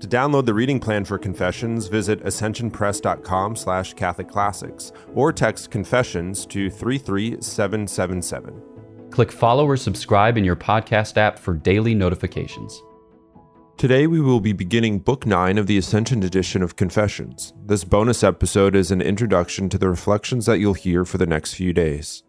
To download the reading plan for Confessions, visit ascensionpress.com slash Catholic Classics or text Confessions to 33777. Click follow or subscribe in your podcast app for daily notifications. Today we will be beginning Book 9 of the Ascension edition of Confessions. This bonus episode is an introduction to the reflections that you'll hear for the next few days.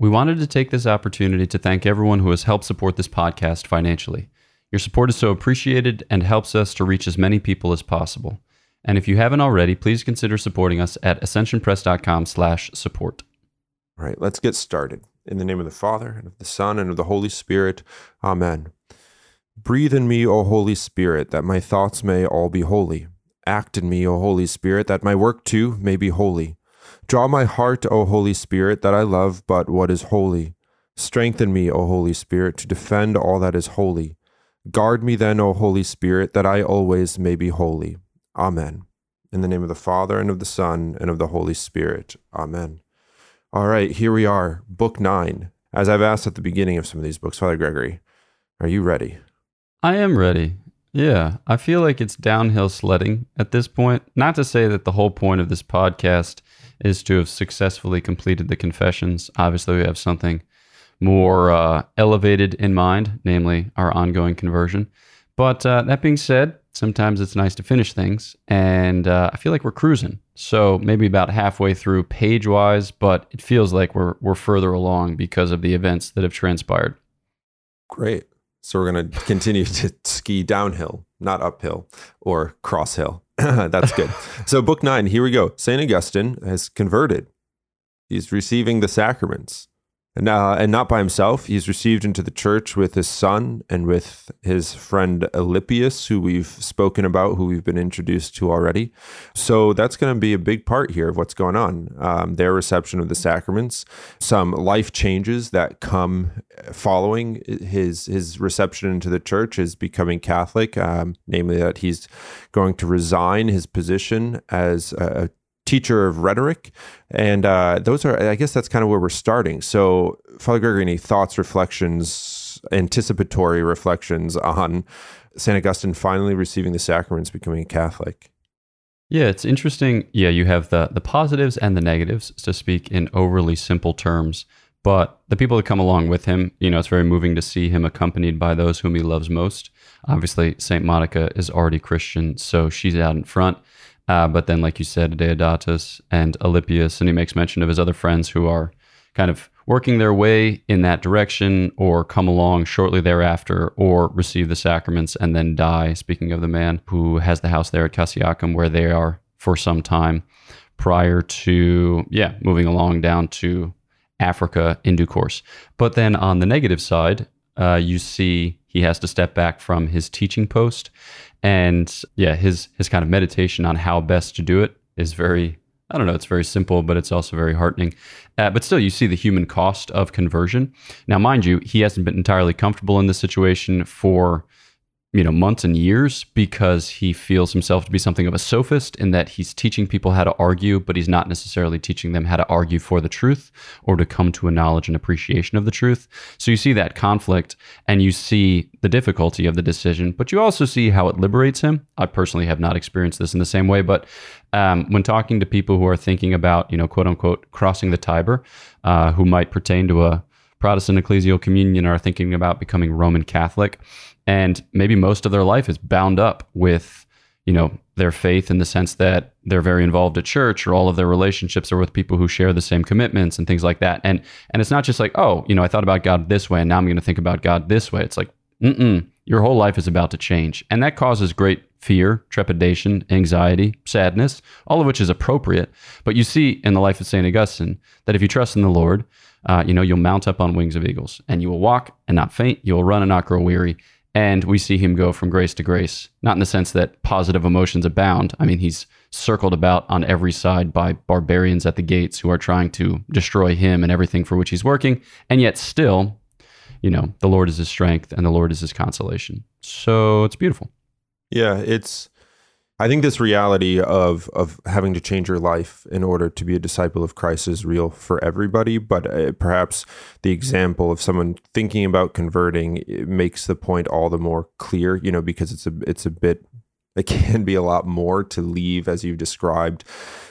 We wanted to take this opportunity to thank everyone who has helped support this podcast financially. Your support is so appreciated and helps us to reach as many people as possible. And if you haven't already, please consider supporting us at ascensionpress.com/support. All right, let's get started. In the name of the Father and of the Son and of the Holy Spirit. Amen. Breathe in me, O Holy Spirit, that my thoughts may all be holy. Act in me, O Holy Spirit, that my work too may be holy. Draw my heart, O Holy Spirit, that I love but what is holy. Strengthen me, O Holy Spirit, to defend all that is holy. Guard me then, O Holy Spirit, that I always may be holy. Amen. In the name of the Father, and of the Son, and of the Holy Spirit. Amen. All right, here we are, Book 9. As I've asked at the beginning of some of these books, Father Gregory, are you ready? I am ready. Yeah, I feel like it's downhill sledding at this point. Not to say that the whole point of this podcast is to have successfully completed the confessions. Obviously, we have something more uh, elevated in mind, namely our ongoing conversion. But uh, that being said, sometimes it's nice to finish things, and uh, I feel like we're cruising. So maybe about halfway through page wise, but it feels like we're we're further along because of the events that have transpired. Great. So we're going to continue to ski downhill, not uphill or cross hill. That's good. so book nine, here we go. Saint Augustine has converted. He's receiving the sacraments. And, uh, and not by himself. He's received into the church with his son and with his friend Alypius, who we've spoken about, who we've been introduced to already. So that's going to be a big part here of what's going on. Um, their reception of the sacraments, some life changes that come following his his reception into the church, his becoming Catholic. Um, namely, that he's going to resign his position as a teacher of rhetoric. And uh, those are, I guess that's kind of where we're starting. So, Father Gregory, any thoughts, reflections, anticipatory reflections on St. Augustine finally receiving the sacraments, becoming a Catholic? Yeah, it's interesting. Yeah, you have the the positives and the negatives to speak in overly simple terms. But the people that come along with him, you know, it's very moving to see him accompanied by those whom he loves most. Obviously, Saint Monica is already Christian, so she's out in front. Uh, but then, like you said, Deodatus and Alypius, and he makes mention of his other friends who are kind of working their way in that direction or come along shortly thereafter or receive the sacraments and then die. Speaking of the man who has the house there at Cassiacum, where they are for some time prior to, yeah, moving along down to Africa in due course. But then on the negative side, uh, you see he has to step back from his teaching post and yeah, his his kind of meditation on how best to do it is very I don't know, it's very simple, but it's also very heartening. Uh, but still, you see the human cost of conversion. Now, mind you, he hasn't been entirely comfortable in this situation for you know months and years because he feels himself to be something of a sophist in that he's teaching people how to argue but he's not necessarily teaching them how to argue for the truth or to come to a knowledge and appreciation of the truth. So you see that conflict and you see the difficulty of the decision but you also see how it liberates him. I personally have not experienced this in the same way but um, when talking to people who are thinking about you know quote unquote crossing the tiber uh, who might pertain to a protestant ecclesial communion are thinking about becoming roman catholic and maybe most of their life is bound up with you know their faith in the sense that they're very involved at church or all of their relationships are with people who share the same commitments and things like that. And and it's not just like oh you know i thought about god this way and now i'm going to think about god this way. It's like mm mm, your whole life is about to change. And that causes great fear trepidation anxiety sadness all of which is appropriate. But you see in the life of st augustine that if you trust in the lord uh, you know you'll mount up on wings of eagles and you will walk and not faint you will run and not grow weary And we see him go from grace to grace, not in the sense that positive emotions abound. I mean, he's circled about on every side by barbarians at the gates who are trying to destroy him and everything for which he's working. And yet, still, you know, the Lord is his strength and the Lord is his consolation. So it's beautiful. Yeah, it's I think this reality of of having to change your life in order to be a disciple of Christ is real for everybody. But uh, perhaps the example of someone thinking about converting makes the point all the more clear. You know, because it's a it's a bit it can be a lot more to leave, as you've described,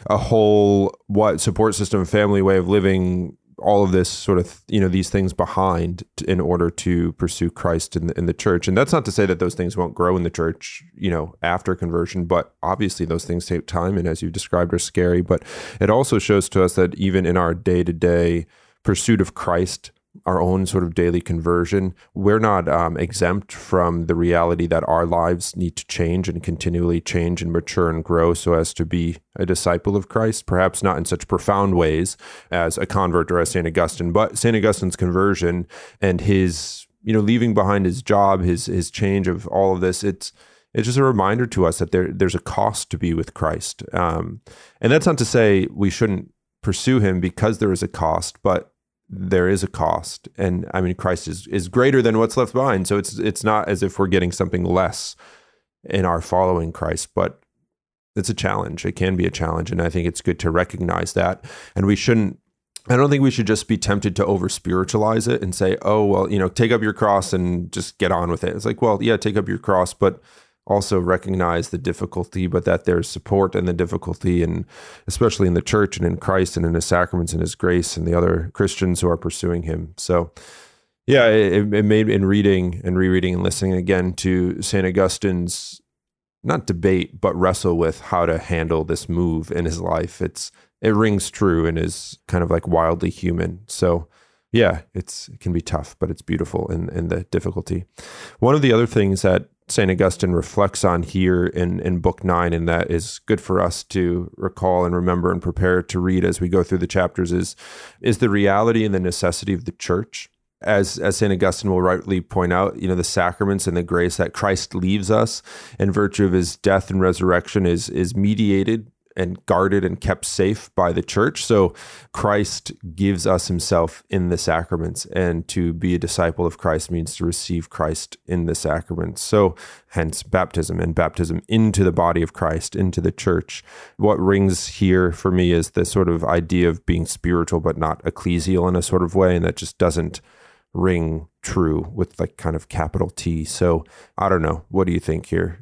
a whole what support system, family way of living, all of this sort of you know these things behind in order to pursue Christ in the, in the church. And that's not to say that those things won't grow in the church you know after conversion but obviously those things take time and as you described are scary. But it also shows to us that even in our day-to-day pursuit of Christ our own sort of daily conversion, we're not um, exempt from the reality that our lives need to change and continually change and mature and grow so as to be a disciple of Christ, perhaps not in such profound ways as a convert or as St. Augustine, but St. Augustine's conversion and his, you know, leaving behind his job, his his change of all of this, it's it's just a reminder to us that there there's a cost to be with Christ. Um, and that's not to say we shouldn't pursue him because there is a cost, but there is a cost. And i mean christ is, is greater than what's left behind. So it's it's not as if we're getting something less in our following christ but it's a challenge. It can be a challenge. And i think it's good to recognize that. And we shouldn't i don't think we should just be tempted to over spiritualize it and say oh well you know take up your cross and just get on with it. It's like well yeah take up your cross but also recognize the difficulty, but that there's support in the difficulty, and especially in the church and in Christ and in His sacraments and His grace and the other Christians who are pursuing Him. So, yeah, it, it made in reading and rereading and listening again to Saint Augustine's not debate but wrestle with how to handle this move in his life. It's it rings true and is kind of like wildly human. So. Yeah, it's it can be tough, but it's beautiful in in the difficulty. One of the other things that St. Augustine reflects on here in, in Book Nine, and that is good for us to recall and remember and prepare to read as we go through the chapters, is, is the reality and the necessity of the church. As, as St. Augustine will rightly point out, you know, the sacraments and the grace that Christ leaves us in virtue of his death and resurrection is, is mediated and guarded and kept safe by the church. So Christ gives us himself in the sacraments, and to be a disciple of Christ means to receive Christ in the sacraments. So hence baptism and baptism into the body of Christ, into the church. What rings here for me is the sort of idea of being spiritual but not ecclesial in a sort of way, and that just doesn't ring true with like kind of capital T. So I don't know. What do you think here?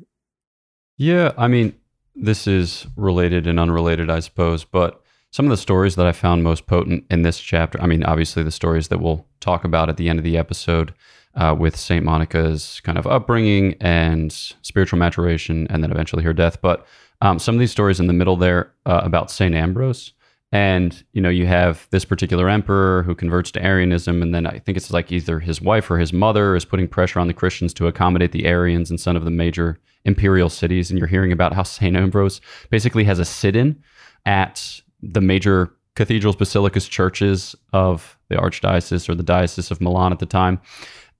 Yeah, I mean, this is related and unrelated, I suppose, but some of the stories that I found most potent in this chapter, I mean, obviously the stories that we'll talk about at the end of the episode uh, with St. Monica's kind of upbringing and spiritual maturation and then eventually her death. But um, some of these stories in the middle there uh, about St. Ambrose. And, you know, you have this particular emperor who converts to Arianism. And then I think it's like either his wife or his mother is putting pressure on the Christians to accommodate the Arians in some of the major imperial cities, and you're hearing about how St. Ambrose basically has a sit in at the major cathedrals, basilicas, churches of the archdiocese or the diocese of Milan at the time.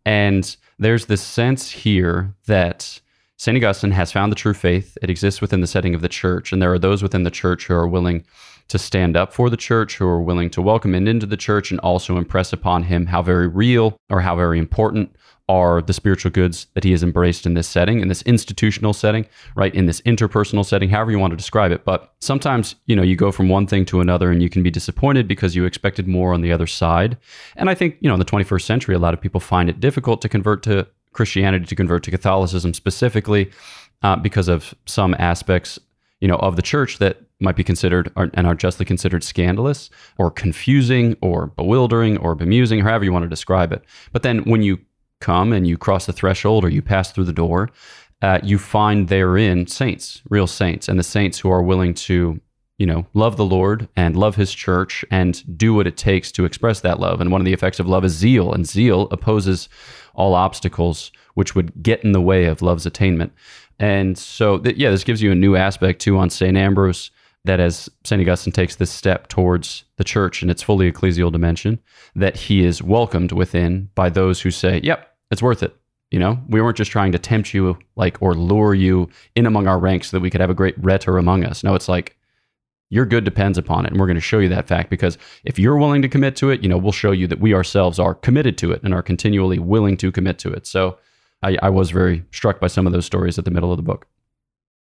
And there's this sense here that St. Augustine has found the true faith. It exists within the setting of the church, and there are those within the church who are willing to stand up for the church, who are willing to welcome him into the church and also impress upon him how very real or how very important are the spiritual goods that he has embraced in this setting, in this institutional setting, right? In this interpersonal setting, however you want to describe it. But sometimes, you know, you go from one thing to another and you can be disappointed because you expected more on the other side. And I think, you know, in the 21st century, a lot of people find it difficult to convert to Christianity, to convert to Catholicism specifically, uh, because of some aspects, you know, of the church that might be considered and are justly considered scandalous or confusing or bewildering or bemusing, however you want to describe it. But then when you come and you cross the threshold or you pass through the door, uh, you find therein saints, real saints, and the saints who are willing to, you know, love the Lord and love His church and do what it takes to express that love. And one of the effects of love is zeal, and zeal opposes all obstacles which would get in the way of love's attainment. And so, th- yeah, this gives you a new aspect too on St. Ambrose that as St. Augustine takes this step towards the church in its fully ecclesial dimension, that he is welcomed within by those who say, yep, it's worth it. You know, we weren't just trying to tempt you like or lure you in among our ranks so that we could have a great rhetor among us. No, it's like your good depends upon it. And we're going to show you that fact because if you're willing to commit to it, you know, we'll show you that we ourselves are committed to it and are continually willing to commit to it. So I, I was very struck by some of those stories at the middle of the book.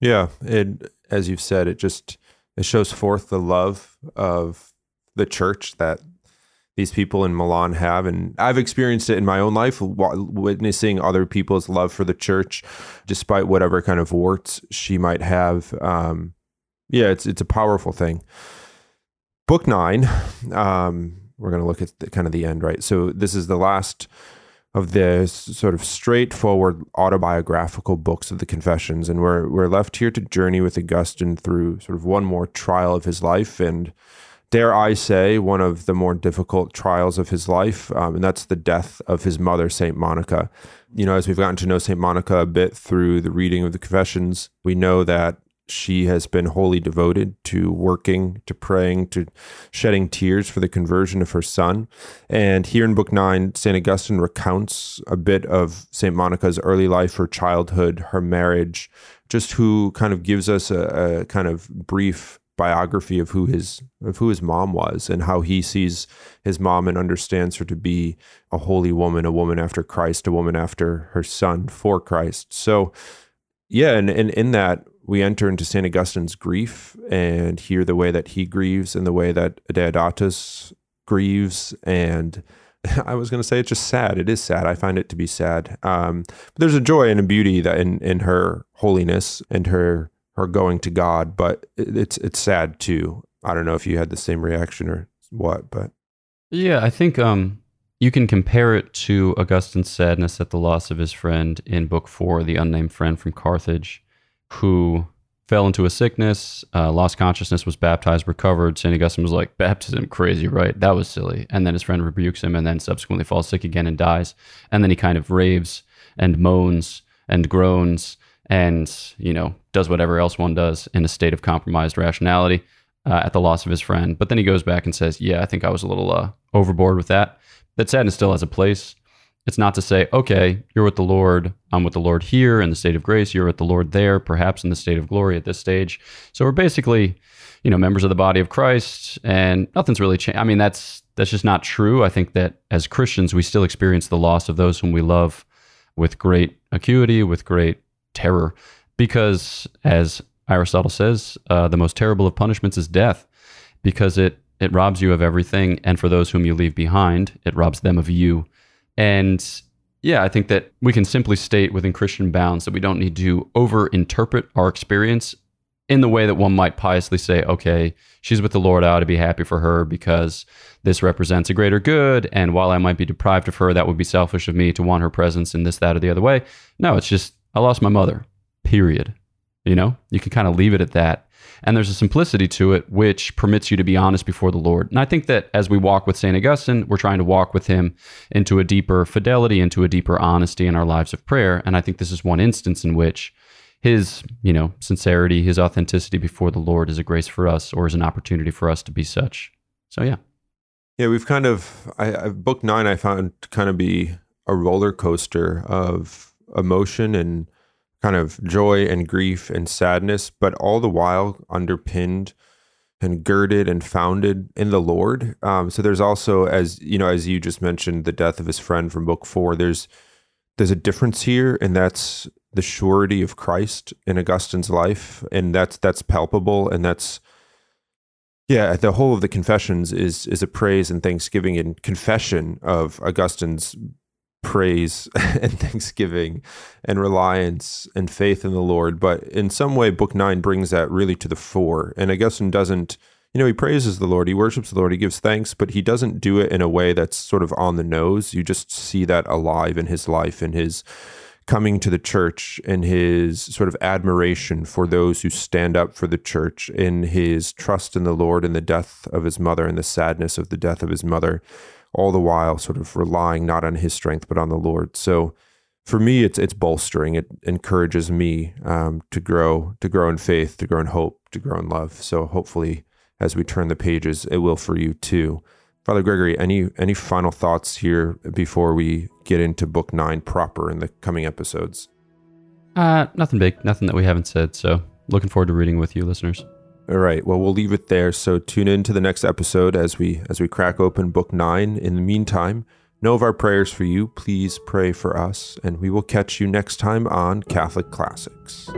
Yeah. And as you've said, it just, it shows forth the love of the church that these people in Milan have. And I've experienced it in my own life, witnessing other people's love for the church, despite whatever kind of warts she might have. Um, yeah, it's it's a powerful thing. Book nine, um, we're going to look at the, kind of the end, right? So this is the last of the sort of straightforward autobiographical books of the Confessions, and we're we're left here to journey with Augustine through sort of one more trial of his life, and dare I say, one of the more difficult trials of his life, um, and that's the death of his mother, Saint Monica. You know, as we've gotten to know Saint Monica a bit through the reading of the Confessions, we know that she has been wholly devoted to working, to praying, to shedding tears for the conversion of her son. And here in Book Nine, St. Augustine recounts a bit of St. Monica's early life, her childhood, her marriage, just who kind of gives us a, a kind of brief biography of who his of who his mom was and how he sees his mom and understands her to be a holy woman, a woman after Christ, a woman after her son for Christ. So yeah, and, and in that we enter into St. Augustine's grief and hear the way that he grieves and the way that Deodatus grieves. And I was going to say it's just sad. It is sad. I find it to be sad. Um, but there's a joy and a beauty that in, in her holiness and her her going to God. But it's it's sad too. I don't know if you had the same reaction or what, but yeah, I think um, you can compare it to Augustine's sadness at the loss of his friend in Book Four, the unnamed friend from Carthage who fell into a sickness, uh, lost consciousness, was baptized, recovered. St. Augustine was like, baptism, crazy, right? That was silly. And then his friend rebukes him and then subsequently falls sick again and dies. And then he kind of raves and moans and groans and, you know, does whatever else one does in a state of compromised rationality uh, at the loss of his friend. But then he goes back and says, yeah, I think I was a little uh, overboard with that. That sadness still has a place. It's not to say, okay, you're with the Lord, I'm with the Lord here in the state of grace, you're with the Lord there, perhaps in the state of glory at this stage. So we're basically, you know, members of the body of Christ, and nothing's really changed. I mean, that's that's just not true. I think that as Christians, we still experience the loss of those whom we love with great acuity, with great terror, because as Aristotle says, uh, the most terrible of punishments is death, because it it robs you of everything, and for those whom you leave behind, it robs them of you. And yeah, I think that we can simply state within Christian bounds that we don't need to over interpret our experience in the way that one might piously say, okay, she's with the Lord, I ought to be happy for her because this represents a greater good. And while I might be deprived of her, that would be selfish of me to want her presence in this, that, or the other way. No, it's just, I lost my mother, period. You know, you can kind of leave it at that. And there's a simplicity to it which permits you to be honest before the Lord. And I think that as we walk with St. Augustine, we're trying to walk with him into a deeper fidelity, into a deeper honesty in our lives of prayer. And I think this is one instance in which his, you know, sincerity, his authenticity before the Lord is a grace for us or is an opportunity for us to be such. So, yeah. Yeah, we've kind of, I, I book nine, I found to kind of be a roller coaster of emotion and kind of joy and grief and sadness, but all the while underpinned and girded and founded in the Lord. Um, so there's also, as you know, as you just mentioned, the death of his friend from Book Four. There's there's a difference here, and that's the surety of Christ in Augustine's life, and that's that's palpable, and that's yeah. The whole of the Confessions is is a praise and thanksgiving and confession of Augustine's praise and thanksgiving and reliance and faith in the Lord. But in some way, Book Nine brings that really to the fore. And Augustine doesn't, you know, he praises the Lord, he worships the Lord, he gives thanks, but he doesn't do it in a way that's sort of on the nose. You just see that alive in his life, in his coming to the church, in his sort of admiration for those who stand up for the church, in his trust in the Lord and the death of his mother and the sadness of the death of his mother all the while sort of relying not on his strength but on the Lord. So for me, it's it's bolstering. It encourages me um, to grow, to grow in faith, to grow in hope, to grow in love. So hopefully, as we turn the pages, it will for you too. Father Gregory, any any final thoughts here before we get into book nine proper in the coming episodes? Uh, nothing big, nothing that we haven't said. So looking forward to reading with you, listeners. All right. Well, we'll leave it there. So tune in to the next episode as we as we crack open book nine. In the meantime, know of our prayers for you. Please pray for us, and we will catch you next time on Catholic Classics.